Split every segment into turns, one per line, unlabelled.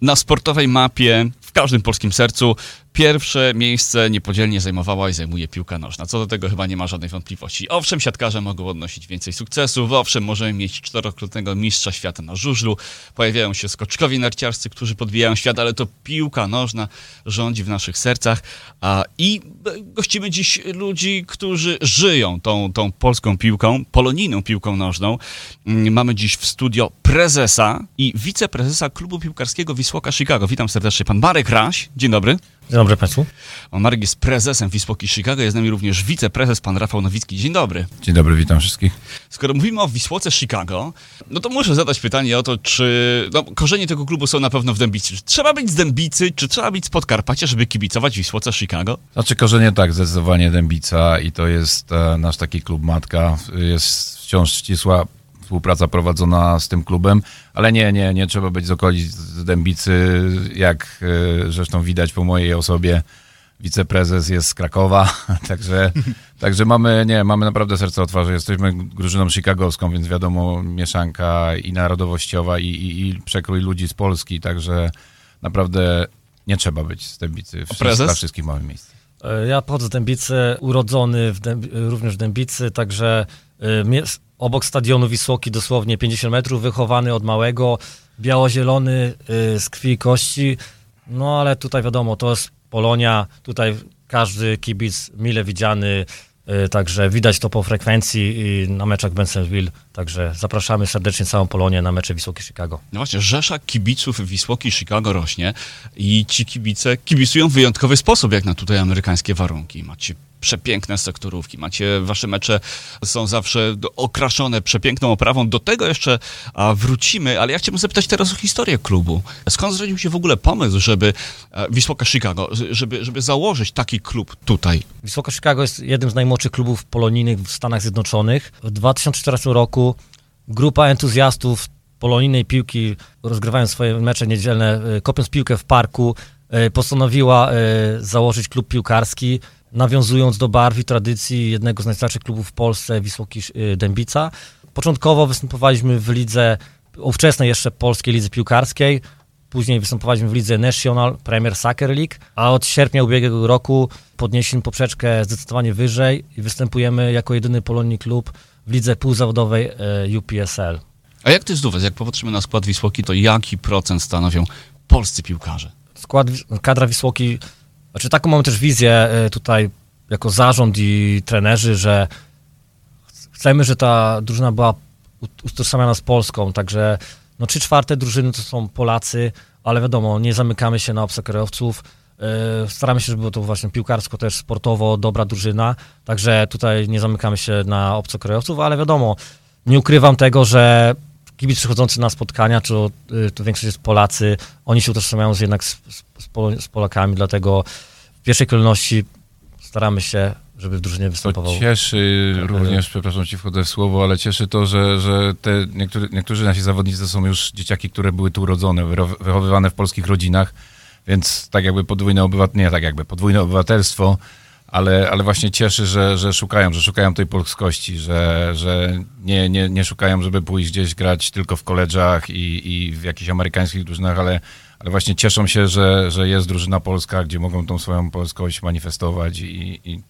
Na sportowej mapie, w każdym polskim sercu, pierwsze miejsce niepodzielnie zajmowała i zajmuje piłka nożna. Co do tego chyba nie ma żadnej wątpliwości. Owszem, siatkarze mogą odnosić więcej sukcesów, owszem, możemy mieć czterokrotnego mistrza świata na żużlu, pojawiają się skoczkowi narciarscy, którzy podbijają świat, ale to piłka nożna rządzi w naszych sercach. A, I gościmy dziś ludzi, którzy żyją tą, tą polską piłką, polonijną piłką nożną. Mm, Mamy dziś w studio prezesa i wiceprezesa klubu piłkarskiego Wisłoka Chicago. Witam serdecznie, pan Marek Raś. Dzień dobry.
Dzień dobry Państwu.
Pan Marek jest prezesem Wisłoki Chicago, jest z nami również wiceprezes, pan Rafał Nowicki. Dzień dobry.
Dzień dobry, witam wszystkich.
Skoro mówimy o Wisłoce Chicago, no to muszę zadać pytanie o to, czy no, korzenie tego klubu są na pewno w Dębicy. Czy trzeba być z Dębicy, czy trzeba być z Podkarpacia, żeby kibicować Wisłoce Chicago?
Znaczy korzenie tak, zdecydowanie Dębica i to jest e, nasz taki klub matka. Jest wciąż ścisła współpraca prowadzona z tym klubem, ale nie, nie, nie trzeba być z okolic z Dębicy, jak e, zresztą widać po mojej osobie. Wiceprezes jest z Krakowa, także, także mamy, nie, mamy naprawdę serce otwarze. Jesteśmy drużyną chicagowską, więc wiadomo, mieszanka i narodowościowa, i, i, i przekrój ludzi z Polski, także naprawdę nie trzeba być z Dębicy. Dla wszystkich mamy miejsce.
E, Ja pochodzę z Dębicy, urodzony w Dęb- również w Dębicy, także e, obok stadionu Wisłoki dosłownie 50 metrów, wychowany od małego, biało-zielony e, z krwi i kości. No ale tutaj wiadomo, to jest Polonia, tutaj każdy kibic mile widziany, także widać to po frekwencji na meczach Bensenville, także zapraszamy serdecznie całą Polonię na mecze Wisłoki Chicago.
No właśnie, rzesza kibiców Wisłoki Chicago rośnie i ci kibice kibicują w wyjątkowy sposób, jak na tutaj amerykańskie warunki. Macie przepiękne sektorówki, macie, wasze mecze są zawsze okraszone przepiękną oprawą. Do tego jeszcze wrócimy, ale ja chciałbym zapytać teraz o historię klubu. Skąd zrodził się w ogóle pomysł, żeby e, Wisłoka Chicago, żeby, żeby założyć taki klub tutaj?
Wisłoka Chicago jest jednym z najmłodszych klubów polonijnych w Stanach Zjednoczonych. W 2014 roku grupa entuzjastów polonijnej piłki, rozgrywając swoje mecze niedzielne, e, kopiąc piłkę w parku, e, postanowiła e, założyć klub piłkarski, nawiązując do barw i tradycji jednego z najstarszych klubów w Polsce, Wisłoki Dębica. Początkowo występowaliśmy w lidze, ówczesnej jeszcze polskiej lidze piłkarskiej, Później występowaliśmy w lidze National Premier Soccer League, a od sierpnia ubiegłego roku podnieśliśmy poprzeczkę zdecydowanie wyżej i występujemy jako jedyny polonijny klub w lidze półzawodowej e, UPSL.
A jak u was? Jak popatrzymy na skład Wisłoki, to jaki procent stanowią polscy piłkarze?
Skład, kadra Wisłoki, znaczy taką mamy też wizję e, tutaj jako zarząd i trenerzy, że chcemy, że ta drużyna była utożsamiana z Polską, także no trzy czwarte drużyny to są Polacy, ale wiadomo, nie zamykamy się na obcokrajowców. E, Staramy się, żeby było to właśnie piłkarsko też sportowo dobra drużyna, także tutaj nie zamykamy się na obcokrajowców, ale wiadomo, nie ukrywam tego, że kibic przychodzący na spotkania, czy to, y, to większość jest Polacy, oni się utożsamiają jednak z, z, z Polakami, dlatego w pierwszej kolejności staramy się, żeby w drużynie
To
występował.
cieszy
Tak,
również, przepraszam ci wchodzę w słowo, ale cieszy to, że, że te niektórzy, niektórzy nasi zawodnicy to są już dzieciaki, które były tu urodzone, wychowywane w polskich rodzinach, więc tak jakby podwójne obywatelstwo, nie tak jakby podwójne obywatelstwo, ale, ale właśnie cieszy, że, że szukają, że szukają tej polskości, że, że nie, nie, nie szukają, żeby pójść gdzieś grać tylko w koledżach i, i w jakichś amerykańskich drużynach, ale, ale właśnie cieszą się, że, że jest drużyna polska, gdzie mogą tą swoją polskość manifestować i, i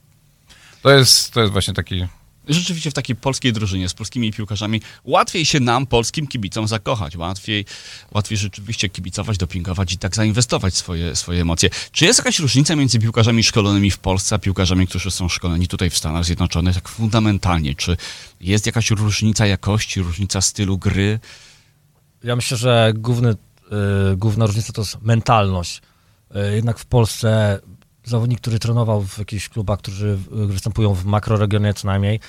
to jest, to jest właśnie taki.
rzeczywiście w takiej polskiej drużynie z polskimi piłkarzami łatwiej się nam, polskim kibicom, zakochać. Łatwiej, łatwiej rzeczywiście kibicować, dopingować i tak zainwestować swoje, swoje emocje. Czy jest jakaś różnica między piłkarzami szkolonymi w Polsce, a piłkarzami, którzy są szkoleni tutaj w Stanach Zjednoczonych, tak fundamentalnie? Czy jest jakaś różnica jakości, różnica stylu gry?
Ja myślę, że główny, y, główna różnica to jest mentalność. Y, jednak w Polsce zawodnik, który trenował w jakichś klubach, którzy y, występują w makroregionie co najmniej,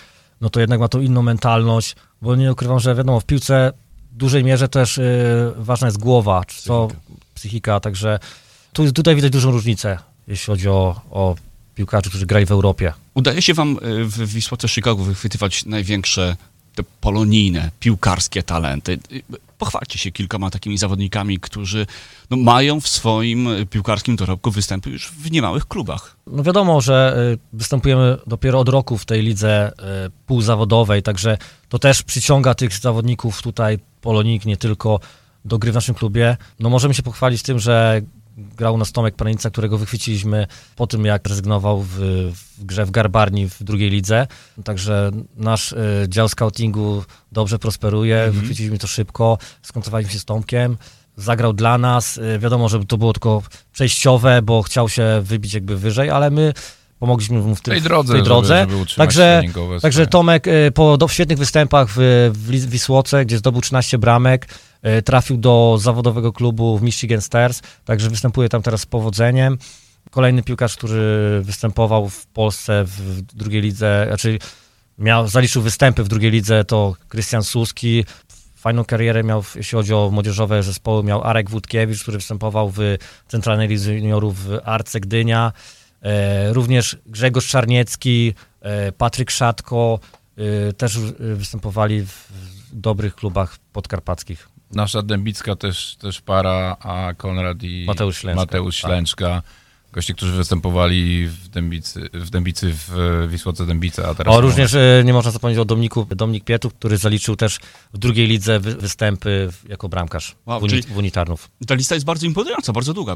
no to jednak ma tą inną mentalność, bo nie ukrywam, że wiadomo, w piłce w dużej mierze też y, ważna jest głowa, czy co psychika, także tu, tutaj widać dużą różnicę, jeśli chodzi o, o piłkarzy, którzy grali w Europie.
Udaje się wam y, w Wisłoce Chicago wychwytywać największe te polonijne, piłkarskie talenty. Pochwalcie się kilkoma takimi zawodnikami, którzy no, mają w swoim y, piłkarskim dorobku występy już w niemałych klubach.
No wiadomo, że y, występujemy dopiero od roku w tej lidze y, półzawodowej, także to też przyciąga tych zawodników tutaj, Polonik, nie tylko do gry w naszym klubie. No możemy się pochwalić tym, że grał u nas Tomek Panica, którego wychwyciliśmy po tym, jak rezygnował w, w grze w Garbarni w drugiej lidze. Także nasz y, dział scoutingu dobrze prosperuje,
Mhm.
wychwyciliśmy to szybko, skontaktowaliśmy się z Tomkiem. Zagrał dla nas. Y, wiadomo, że to było tylko przejściowe, bo chciał się wybić jakby wyżej, ale my pomogliśmy mu w,
W
tym,
tej drodze,
w tej drodze.
Żeby, żeby
Także- Także. Tomek y, po do, świetnych występach w, w Lis- Wisłoce, gdzie zdobył 13 bramek, y, trafił do zawodowego klubu w Michigan Stars, także występuje tam teraz z powodzeniem. Kolejny piłkarz, który występował w Polsce w drugiej lidze, znaczy miał, zaliczył występy w drugiej lidze, to Krystian Suski. Fajną karierę miał, jeśli chodzi o młodzieżowe zespoły, miał Arek Wódkiewicz, który występował w Centralnej Lidze Juniorów w Arce Gdynia. E, również Grzegorz Czarniecki, e, Patryk Szatko e, też występowali w, dobrych klubach podkarpackich.
Nasza Dębicka też, też para, a Konrad i
Mateusz Ślęczka.
Mateusz
Tak.
Którzy występowali w Dębicy, w Dębicy w Wisłoce Dębice, a teraz...
O, również e, nie można zapomnieć o Dominiku, Dominik Pietów, który zaliczył też w drugiej lidze wy, występy jako bramkarz
Wow,
w, uni, w Unitarnów.
Ta lista jest bardzo imponująca, bardzo długa,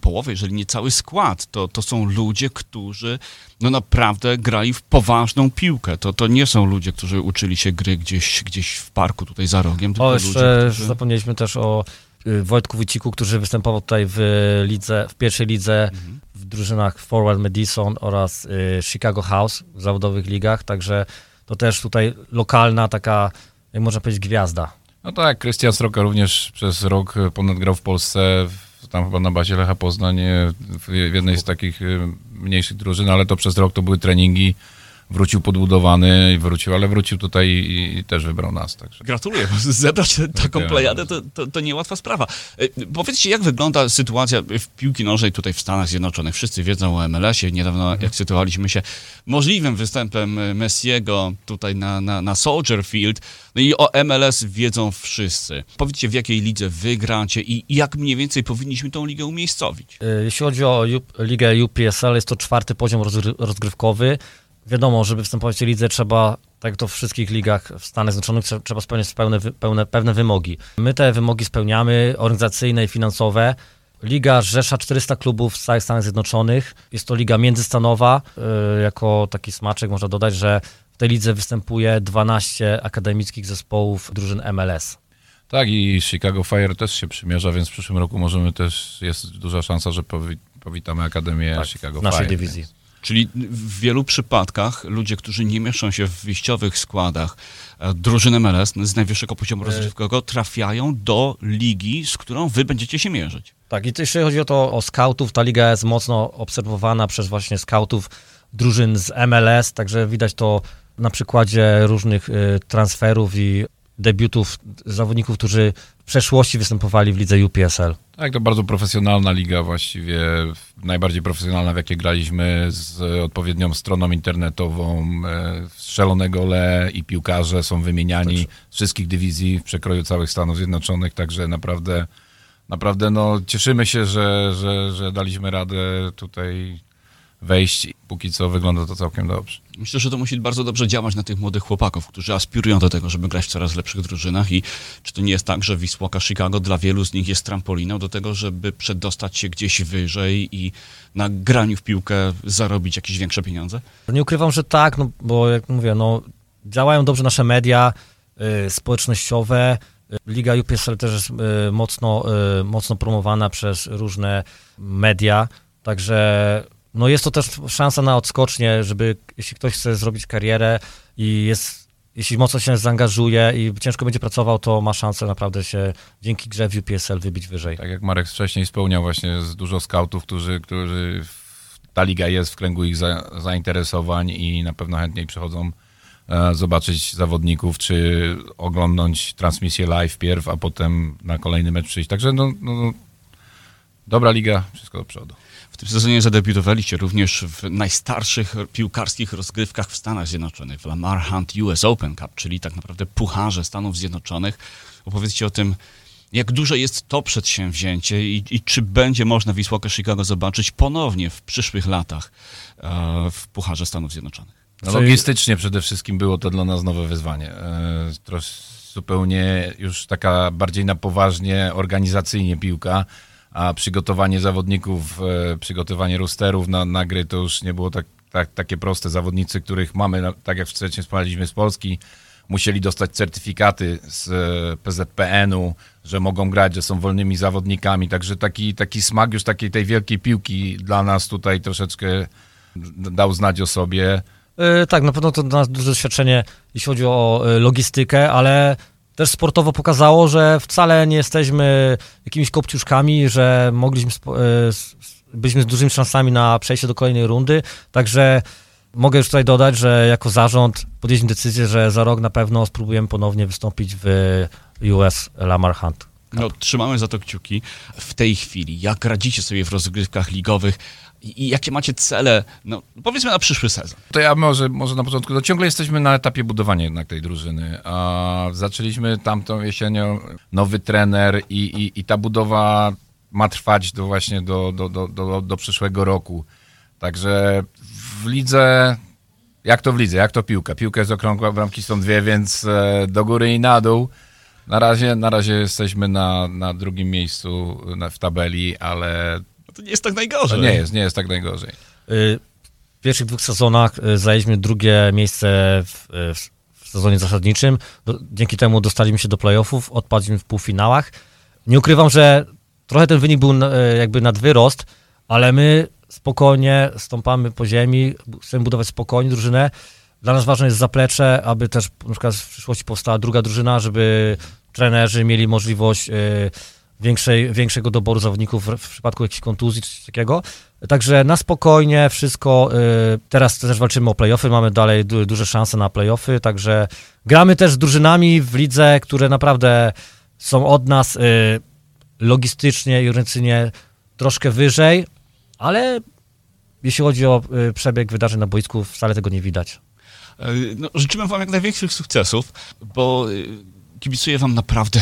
połowę, jeżeli nie cały skład. To, to są ludzie, którzy no naprawdę grali w poważną piłkę. To, to nie są ludzie, którzy uczyli się gry gdzieś, gdzieś w parku tutaj za rogiem, tylko
O,
ludzie,
jeszcze
którzy...
zapomnieliśmy też o Wojtku Wyciku, który występował tutaj w lidze, w pierwszej lidze
Mhm.
w drużynach Forward Madison oraz y, Chicago House w zawodowych ligach, także to też tutaj lokalna taka, jak można powiedzieć, gwiazda.
No tak, Krystian Sroka również przez rok ponad grał w Polsce, tam chyba na bazie Lecha Poznań, e, w jednej z takich mniejszych drużyn, ale to przez rok to były treningi, wrócił podbudowany i wrócił, ale wrócił tutaj i, i też wybrał nas, także.
Gratuluję. Zebrać taką plejadę to, to, to niełatwa sprawa. E, Powiedzcie, jak wygląda sytuacja w piłki nożnej tutaj w Stanach Zjednoczonych? Wszyscy wiedzą o MLS-ie. Niedawno ekscytowaliśmy się możliwym występem e, Messiego tutaj na, na, na Soldier Field. No i o MLS wiedzą wszyscy. Powiedzcie, w jakiej lidze wy gracie i jak mniej więcej powinniśmy tą ligę umiejscowić?
Y, Jeśli chodzi o U- ligę UPSL, jest to czwarty poziom rozgry- rozgrywkowy. Wiadomo, żeby występować w tej lidze trzeba, tak jak to w wszystkich ligach w Stanach Zjednoczonych, trze- trzeba spełniać pełne, pełne, pewne wymogi. My te wymogi spełniamy, organizacyjne i finansowe. Liga zrzesza 400 klubów w całych Stanach Zjednoczonych. Jest to liga międzystanowa. Y, Jako taki smaczek można dodać, że w tej lidze występuje 12 akademickich zespołów drużyn MLS.
Tak i Chicago Fire też się przymierza, więc w przyszłym roku możemy też, jest duża szansa, że powi, powitamy Akademię
Tak,
Chicago
w naszej
Fire.
dywizji.
Czyli w wielu przypadkach ludzie, którzy nie mieszczą się w wyjściowych składach e, drużyn MLS z najwyższego poziomu rozgrywkowego, trafiają do ligi, z którą wy będziecie się mierzyć.
Tak, i jeśli chodzi o to o scoutów, ta liga jest mocno obserwowana przez właśnie scoutów drużyn z MLS, także widać to na przykładzie różnych y, transferów i debiutów zawodników, którzy przeszłości występowali w lidze UPSL.
Tak, to bardzo profesjonalna liga właściwie, najbardziej profesjonalna w jakiej graliśmy, z odpowiednią stroną internetową, e, strzelonego le i piłkarze są wymieniani z wszystkich dywizji w przekroju całych Stanów Zjednoczonych, także naprawdę, naprawdę no, cieszymy się, że, że, że daliśmy radę tutaj wejść. Póki co wygląda to całkiem dobrze.
Myślę, że to musi bardzo dobrze działać na tych młodych chłopaków, którzy aspirują do tego, żeby grać w coraz lepszych drużynach i czy to nie jest tak, że Wisłoka Chicago dla wielu z nich jest trampoliną do tego, żeby przedostać się gdzieś wyżej i na graniu w piłkę zarobić jakieś większe pieniądze?
Nie ukrywam, że tak, no, bo jak mówię, no, działają dobrze nasze media y, społecznościowe. Y, Liga UPSL też jest y, mocno, y, mocno promowana przez różne media, także no, jest to też szansa na odskocznie, żeby jeśli ktoś chce zrobić karierę i jest, jeśli mocno się zaangażuje i ciężko będzie pracował, to ma szansę naprawdę się dzięki grze w UPSL wybić wyżej.
Tak jak Marek wcześniej wspomniał, właśnie jest dużo skautów, którzy, którzy ta liga jest w kręgu ich za, zainteresowań i na pewno chętniej przychodzą e, zobaczyć zawodników, czy oglądnąć transmisję live pierw, a potem na kolejny mecz przyjść. Także no, no, no, dobra liga, wszystko do przodu.
W tym sezonie zadebiutowaliście również w najstarszych piłkarskich rozgrywkach w Stanach Zjednoczonych, w Lamar Hunt US Open Cup, czyli tak naprawdę pucharze Stanów Zjednoczonych. Opowiedzcie o tym, jak duże jest to przedsięwzięcie i, i czy będzie można Wisłokę Chicago zobaczyć ponownie w przyszłych latach e, w pucharze Stanów Zjednoczonych.
No, logistycznie przede wszystkim było to dla nas nowe wyzwanie. E, zupełnie już taka bardziej na poważnie organizacyjnie piłka, a przygotowanie zawodników, e, przygotowanie rosterów na, na gry to już nie było tak, tak, takie proste. Zawodnicy, których mamy, tak jak wcześniej wspomnieliśmy z Polski, musieli dostać certyfikaty z e, PZPN-u, że mogą grać, że są wolnymi zawodnikami. Także taki, taki smak już takiej tej wielkiej piłki dla nas tutaj troszeczkę dał znać o sobie.
E, Tak, na pewno to dla nas duże doświadczenie, jeśli chodzi o logistykę, ale też sportowo pokazało, że wcale nie jesteśmy jakimiś kopciuszkami, że mogliśmy, e, byliśmy z dużymi szansami na przejście do kolejnej rundy, także mogę już tutaj dodać, że jako zarząd podjęliśmy decyzję, że za rok na pewno spróbujemy ponownie wystąpić w US Lamar Hunt.
No, trzymamy za to kciuki. W tej chwili, jak radzicie sobie w rozgrywkach ligowych i, jakie macie cele, no powiedzmy na przyszły sezon?
To ja może, może na początku, no ciągle jesteśmy na etapie budowania jednak tej drużyny. A zaczęliśmy tamtą jesienią nowy trener i, i, i ta budowa ma trwać do właśnie do, do, do, do, do przyszłego roku. Także w lidze, jak to w lidze, jak to piłka? Piłka jest okrągła, bramki są dwie, więc e, do góry i na dół. Na razie, na razie jesteśmy na, na drugim miejscu w tabeli, ale
to nie jest tak
to
najgorzej.
nie jest, nie jest tak najgorzej.
Y, W pierwszych dwóch sezonach y, zajęliśmy drugie miejsce w, y, w, sezonie zasadniczym. Dzięki temu dostaliśmy się do playoffów, odpadliśmy w półfinałach. Nie ukrywam, że trochę ten wynik był na- jakby nadwyrost, ale my spokojnie stąpamy po ziemi, chcemy budować spokojnie drużynę. Dla nas ważne jest zaplecze, aby też na przykład w przyszłości powstała druga drużyna, żeby trenerzy mieli możliwość większej, większego doboru zawodników w, w przypadku jakichś kontuzji czy coś takiego. Także na spokojnie wszystko. y, Teraz też walczymy o playoffy, mamy dalej du, duże szanse na playoffy, także gramy też z drużynami w lidze, które naprawdę są od nas y, logistycznie i organizacyjnie troszkę wyżej, ale jeśli chodzi o y, przebieg wydarzeń na boisku, wcale tego nie widać.
E, No, życzymy wam jak największych sukcesów, bo kibicuję wam naprawdę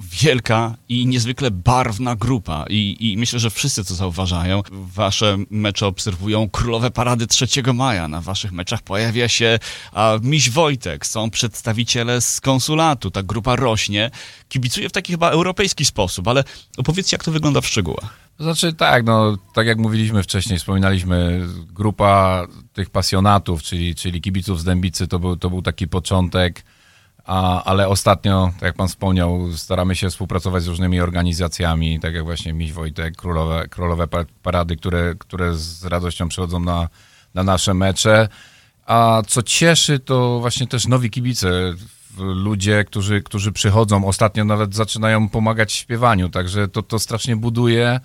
wielka i niezwykle barwna grupa I, i myślę, że wszyscy to zauważają. Wasze mecze obserwują królowe parady 3 maja. Na waszych meczach pojawia się a, Miś Wojtek, są przedstawiciele z konsulatu, ta grupa rośnie. Kibicuję w taki chyba europejski sposób, ale opowiedzcie, jak to wygląda w szczegółach.
Znaczy tak, no tak jak mówiliśmy wcześniej, wspominaliśmy, grupa tych pasjonatów, czyli, czyli kibiców z Dębicy, to był, to był taki początek, a, ale ostatnio, tak jak pan wspomniał, staramy się współpracować z różnymi organizacjami, tak jak właśnie Miś Wojtek, Królowe, Królowe Pa- Parady, które, które z radością przychodzą na, na nasze mecze. A co cieszy, to właśnie też nowi kibice, ludzie, którzy, którzy przychodzą, ostatnio nawet zaczynają pomagać w śpiewaniu, także to, to strasznie buduje.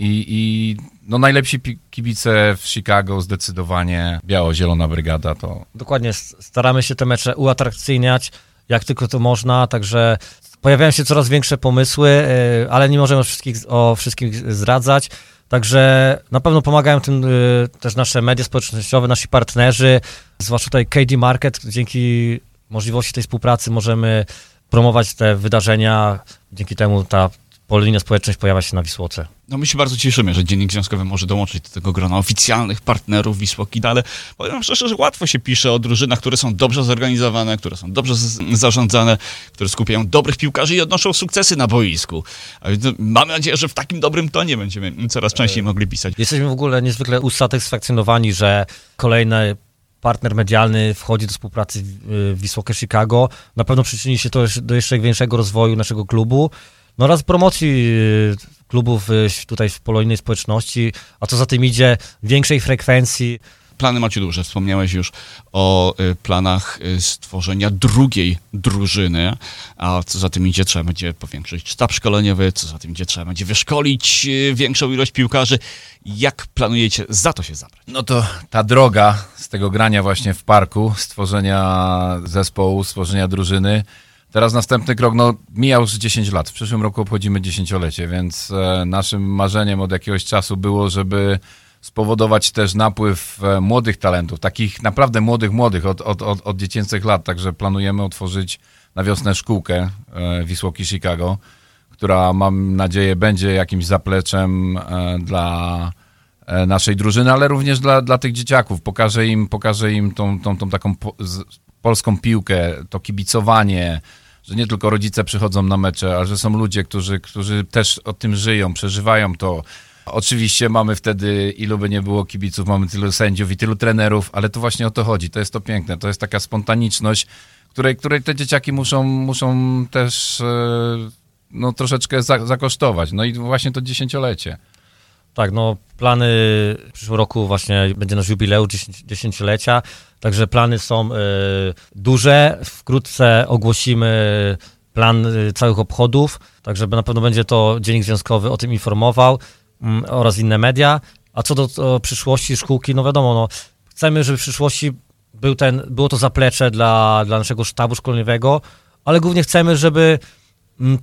I, i no najlepsi kibice w Chicago zdecydowanie, biało-zielona brygada to
Dokładnie, staramy się te mecze uatrakcyjniać, jak tylko to można, także pojawiają się coraz większe pomysły, y, ale nie możemy wszystkich, o wszystkich zdradzać. Także na pewno pomagają tym y, też nasze media społecznościowe, nasi partnerzy, zwłaszcza tutaj KD Market. Dzięki możliwości tej współpracy możemy promować te wydarzenia. Dzięki temu ta polonijna społeczność pojawia się na Wisłoce.
No my się bardzo cieszymy, że Dziennik Związkowy może dołączyć do tego grona oficjalnych partnerów Wisłokida, ale powiem szczerze, że łatwo się pisze o drużynach, które są dobrze zorganizowane, które są dobrze zarządzane, które skupiają dobrych piłkarzy i odnoszą sukcesy na boisku. A więc, no, Mamy nadzieję, że w takim dobrym tonie będziemy coraz częściej mogli pisać.
Jesteśmy w ogóle niezwykle usatysfakcjonowani, że kolejny partner medialny wchodzi do współpracy Wisłokę Chicago. Na pewno przyczyni się to do jeszcze większego rozwoju naszego klubu. No oraz promocji y, klubów y, tutaj w polonijnej społeczności, a co za tym idzie, większej frekwencji.
Plany macie duże. Wspomniałeś już o y, planach stworzenia drugiej drużyny, a co za tym idzie, trzeba będzie powiększyć sztab szkoleniowy, co za tym idzie, trzeba będzie wyszkolić większą ilość piłkarzy. Jak planujecie za to się zabrać?
No to ta droga z tego grania właśnie w parku, stworzenia zespołu, stworzenia drużyny. Teraz następny krok, no mija już 10 lat. W przyszłym roku obchodzimy dziesięciolecie, więc e, naszym marzeniem od jakiegoś czasu było, żeby spowodować też napływ e, młodych talentów, takich naprawdę młodych, młodych od, od, od, od dziecięcych lat. Także planujemy otworzyć na wiosnę szkółkę e, Wisłoki Chicago, która mam nadzieję będzie jakimś zapleczem dla naszej drużyny, ale również dla, dla tych dzieciaków. Pokażę im, pokażę im tą, tą, tą taką polską piłkę, to kibicowanie, że nie tylko rodzice przychodzą na mecze, ale że są ludzie, którzy, którzy też o tym żyją, przeżywają to. Oczywiście mamy wtedy, ilu by nie było kibiców, mamy tylu sędziów i tylu trenerów, ale to właśnie o to chodzi. To jest to piękne. To jest taka spontaniczność, której, której te dzieciaki muszą, muszą też e, no, troszeczkę za, zakosztować. No i właśnie to dziesięciolecie.
Tak, no plany w przyszłym roku właśnie będzie nasz jubileusz 10, dziesięciolecia, także plany są y, duże. Wkrótce ogłosimy plan y, całych obchodów, także na pewno będzie to Dziennik Związkowy o tym informował y, oraz inne media. A co do, przyszłości szkółki, no wiadomo, no, chcemy, żeby w przyszłości był ten, było to zaplecze dla, dla naszego sztabu szkoleniowego, ale głównie chcemy, żeby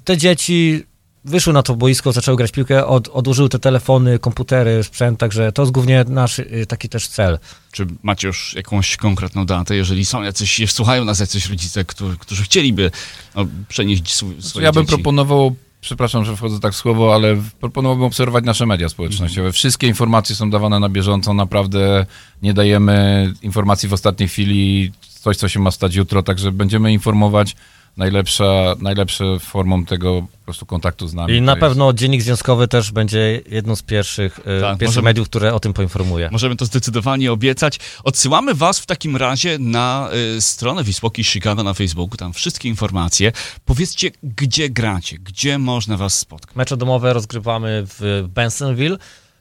te dzieci wyszły na to boisko, zaczęły grać piłkę, od, odłożyły te telefony, komputery, sprzęt, także to jest głównie nasz y, taki też cel.
Czy macie już jakąś konkretną datę, jeżeli są jacyś, słuchają nas jacyś rodzice, którzy, którzy chcieliby no, przenieść swój, swoje
Ja bym
dzieci?
proponował, przepraszam, że wchodzę tak w słowo, ale proponowałbym obserwować nasze media społecznościowe. Wszystkie informacje są dawane na bieżąco, naprawdę nie dajemy informacji w ostatniej chwili, coś, co się ma stać jutro, także będziemy informować najlepsza, najlepszą formą tego po prostu kontaktu z nami.
I na
jest-
pewno Dziennik Związkowy też będzie jedną z pierwszych, y,
Tak,
pierwszych
możemy-
mediów, które o tym poinformuje.
Możemy to zdecydowanie obiecać. Odsyłamy was w takim razie na y, stronę Wisłoki Chicago na Facebooku, tam wszystkie informacje. Powiedzcie, gdzie gracie, gdzie można was spotkać.
Mecze domowe rozgrywamy w Bensonville.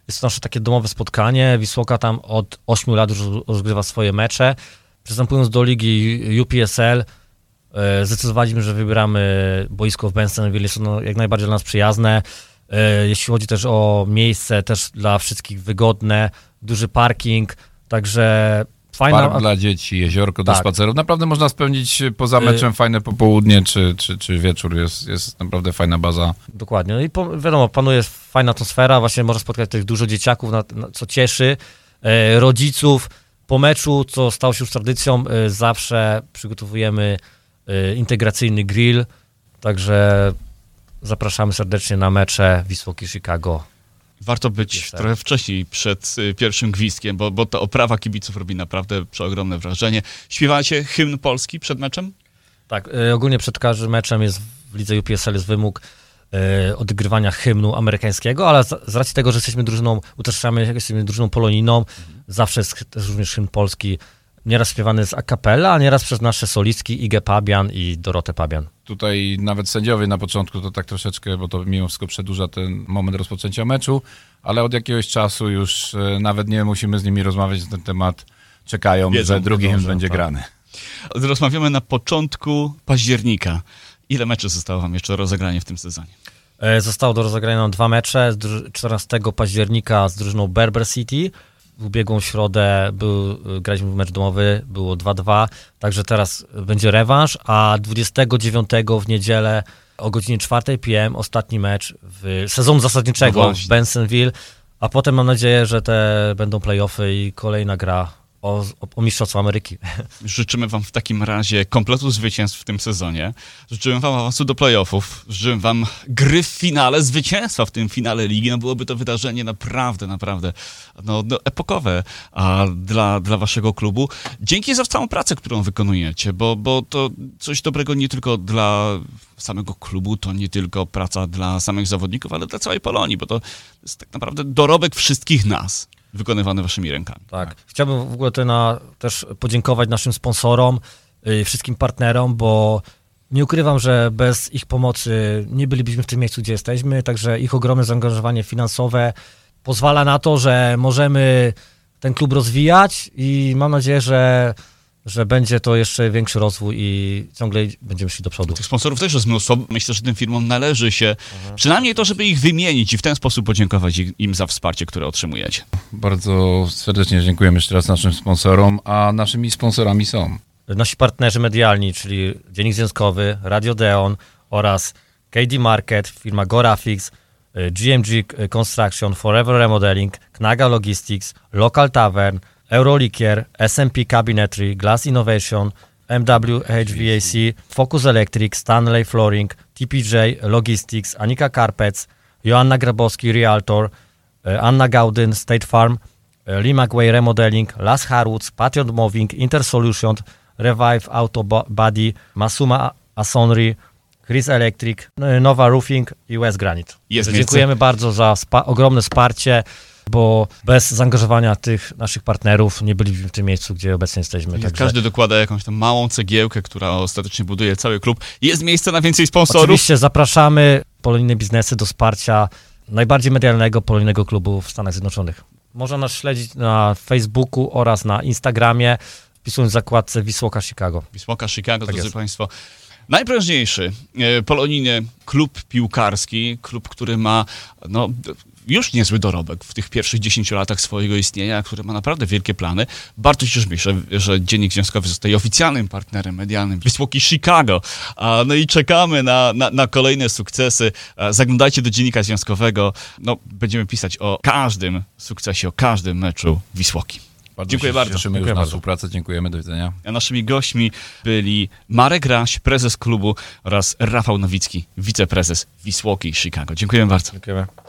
Jest to nasze takie domowe spotkanie. Wisłoka tam od 8 lat już rozgrywa swoje mecze. Przystępując do ligi UPSL, e, zdecydowaliśmy, że wybieramy boisko w Bensonville. Jest ono jak najbardziej dla nas przyjazne. E, Jeśli chodzi też o miejsce, też dla wszystkich wygodne, duży parking, także fajna...
Park dla dzieci, jeziorko do
Tak.
spacerów. Naprawdę można spełnić poza
Y-
meczem fajne popołudnie czy, czy, czy wieczór. Jest, jest naprawdę fajna baza.
Dokładnie. No i po, wiadomo, panuje fajna atmosfera, właśnie można spotkać też dużo dzieciaków, na, na, co cieszy, e, rodziców. Po meczu, co stało się już tradycją, e, zawsze przygotowujemy e, integracyjny grill, także zapraszamy serdecznie na mecze Wisłoki Chicago.
Warto być
Jest tak.
trochę wcześniej przed y, pierwszym gwizdkiem, bo, bo ta oprawa kibiców robi naprawdę przeogromne wrażenie. Śpiewacie hymn polski przed meczem?
Tak, e, ogólnie przed każdym meczem jest w lidze UPSL jest wymóg odgrywania hymnu amerykańskiego, ale z, z racji tego, że jesteśmy drużyną, uczestniczymy, jesteśmy drużyną polonijną, zawsze jest też również hymn polski, nieraz śpiewany z a cappella, a nieraz przez nasze solistki Igę Pabian i Dorotę Pabian.
Tutaj nawet sędziowie na początku to tak troszeczkę, bo to mimo wszystko przedłuża ten moment rozpoczęcia meczu, ale od jakiegoś czasu już e, nawet nie musimy z nimi rozmawiać na ten temat. Czekają,
Wiedzą,
że drugi hymn będzie
tak.
grany.
Rozmawiamy na początku października. Ile meczy zostało wam jeszcze do rozegrania w tym sezonie?
E, Zostało do rozegrania dwa mecze. Z dru- 14 października z drużyną Berber City. W ubiegłą środę był, graliśmy w mecz domowy, było 2-2, także teraz będzie rewanż, a 29 w niedzielę o godzinie 4 p.m. ostatni mecz w sezonu
No
zasadniczego
właśnie.
w Bensonville, a potem mam nadzieję, że te będą playoffy i kolejna gra o, o, Mistrzostwo Ameryki.
Życzymy wam w takim razie kompletu zwycięstw w tym sezonie. Życzymy wam awansu do playoffów. Życzymy wam gry w finale, zwycięstwa w tym finale ligi. No byłoby to wydarzenie naprawdę, naprawdę no, no, epokowe a, dla, dla waszego klubu. Dzięki za całą pracę, którą wykonujecie, bo, bo to coś dobrego nie tylko dla samego klubu, to nie tylko praca dla samych zawodników, ale dla całej Polonii, bo to jest tak naprawdę dorobek wszystkich nas wykonywany waszymi rękami.
Tak. Chciałbym w ogóle na, też podziękować naszym sponsorom, y, wszystkim partnerom, bo nie ukrywam, że bez ich pomocy nie bylibyśmy w tym miejscu, gdzie jesteśmy, także ich ogromne zaangażowanie finansowe pozwala na to, że możemy ten klub rozwijać i mam nadzieję, że, że będzie to jeszcze większy rozwój i ciągle będziemy szli do przodu.
Tych sponsorów też jest mnóstwo. Myślę, że tym firmom należy się przynajmniej to, żeby ich wymienić i w ten sposób podziękować im za wsparcie, które otrzymujecie.
Bardzo serdecznie dziękujemy jeszcze raz naszym sponsorom, a naszymi sponsorami są
Nasi partnerzy medialni, czyli Dziennik Związkowy, Radio Deon oraz KD Market, firma Gorafix, GMG Construction, Forever Remodeling, Knaga Logistics, Local Tavern, Eurolikier, SMP Cabinetry, Glass Innovation, MW HVAC, Focus Electric, Stanley Flooring, TPJ Logistics, Anika Carpets, Joanna Grabowski Realtor, y, Anna Gaudyn State Farm, Lee McWay Remodeling, Las Harwoods, Patient Moving, Intersolution, Revive Auto Bo- Body, Masuma Asonri, Chris Electric, y, Nowa Roofing i West Granite. Dziękujemy bardzo za spa- ogromne wsparcie, bo bez zaangażowania tych naszych partnerów nie bylibyśmy w tym miejscu, gdzie obecnie jesteśmy. Także
Każdy dokłada jakąś tam małą cegiełkę, która ostatecznie buduje cały klub. Jest miejsce na więcej sponsorów.
Oczywiście zapraszamy polonijne biznesy do wsparcia najbardziej medialnego polonijnego klubu w Stanach Zjednoczonych. Można nas śledzić na Facebooku oraz na Instagramie, wpisując w zakładce Wisłoka Chicago.
Wisłoka Chicago,
Tak
drodzy
jest.
Państwo. Najprężniejszy e, polonijny klub piłkarski, klub, który ma no, już niezły dorobek w tych pierwszych 10 latach swojego istnienia, który ma naprawdę wielkie plany. Bardzo się cieszę, że, że Dziennik Związkowy zostaje oficjalnym partnerem medialnym Wisłoki Chicago. A, no i czekamy na, na, na kolejne sukcesy. A, Zaglądajcie do Dziennika Związkowego. No, będziemy pisać o każdym sukcesie, o każdym meczu Wisłoki.
Bardzo
Dziękuję
się
bardzo.
Cieszymy
Dziękuję
już na współpracę. Dziękujemy. Do widzenia.
A naszymi gośćmi byli Marek Raś, prezes klubu oraz Rafał Nowicki, wiceprezes Wisłoki Chicago. Dziękuję bardzo.
Dziękujemy.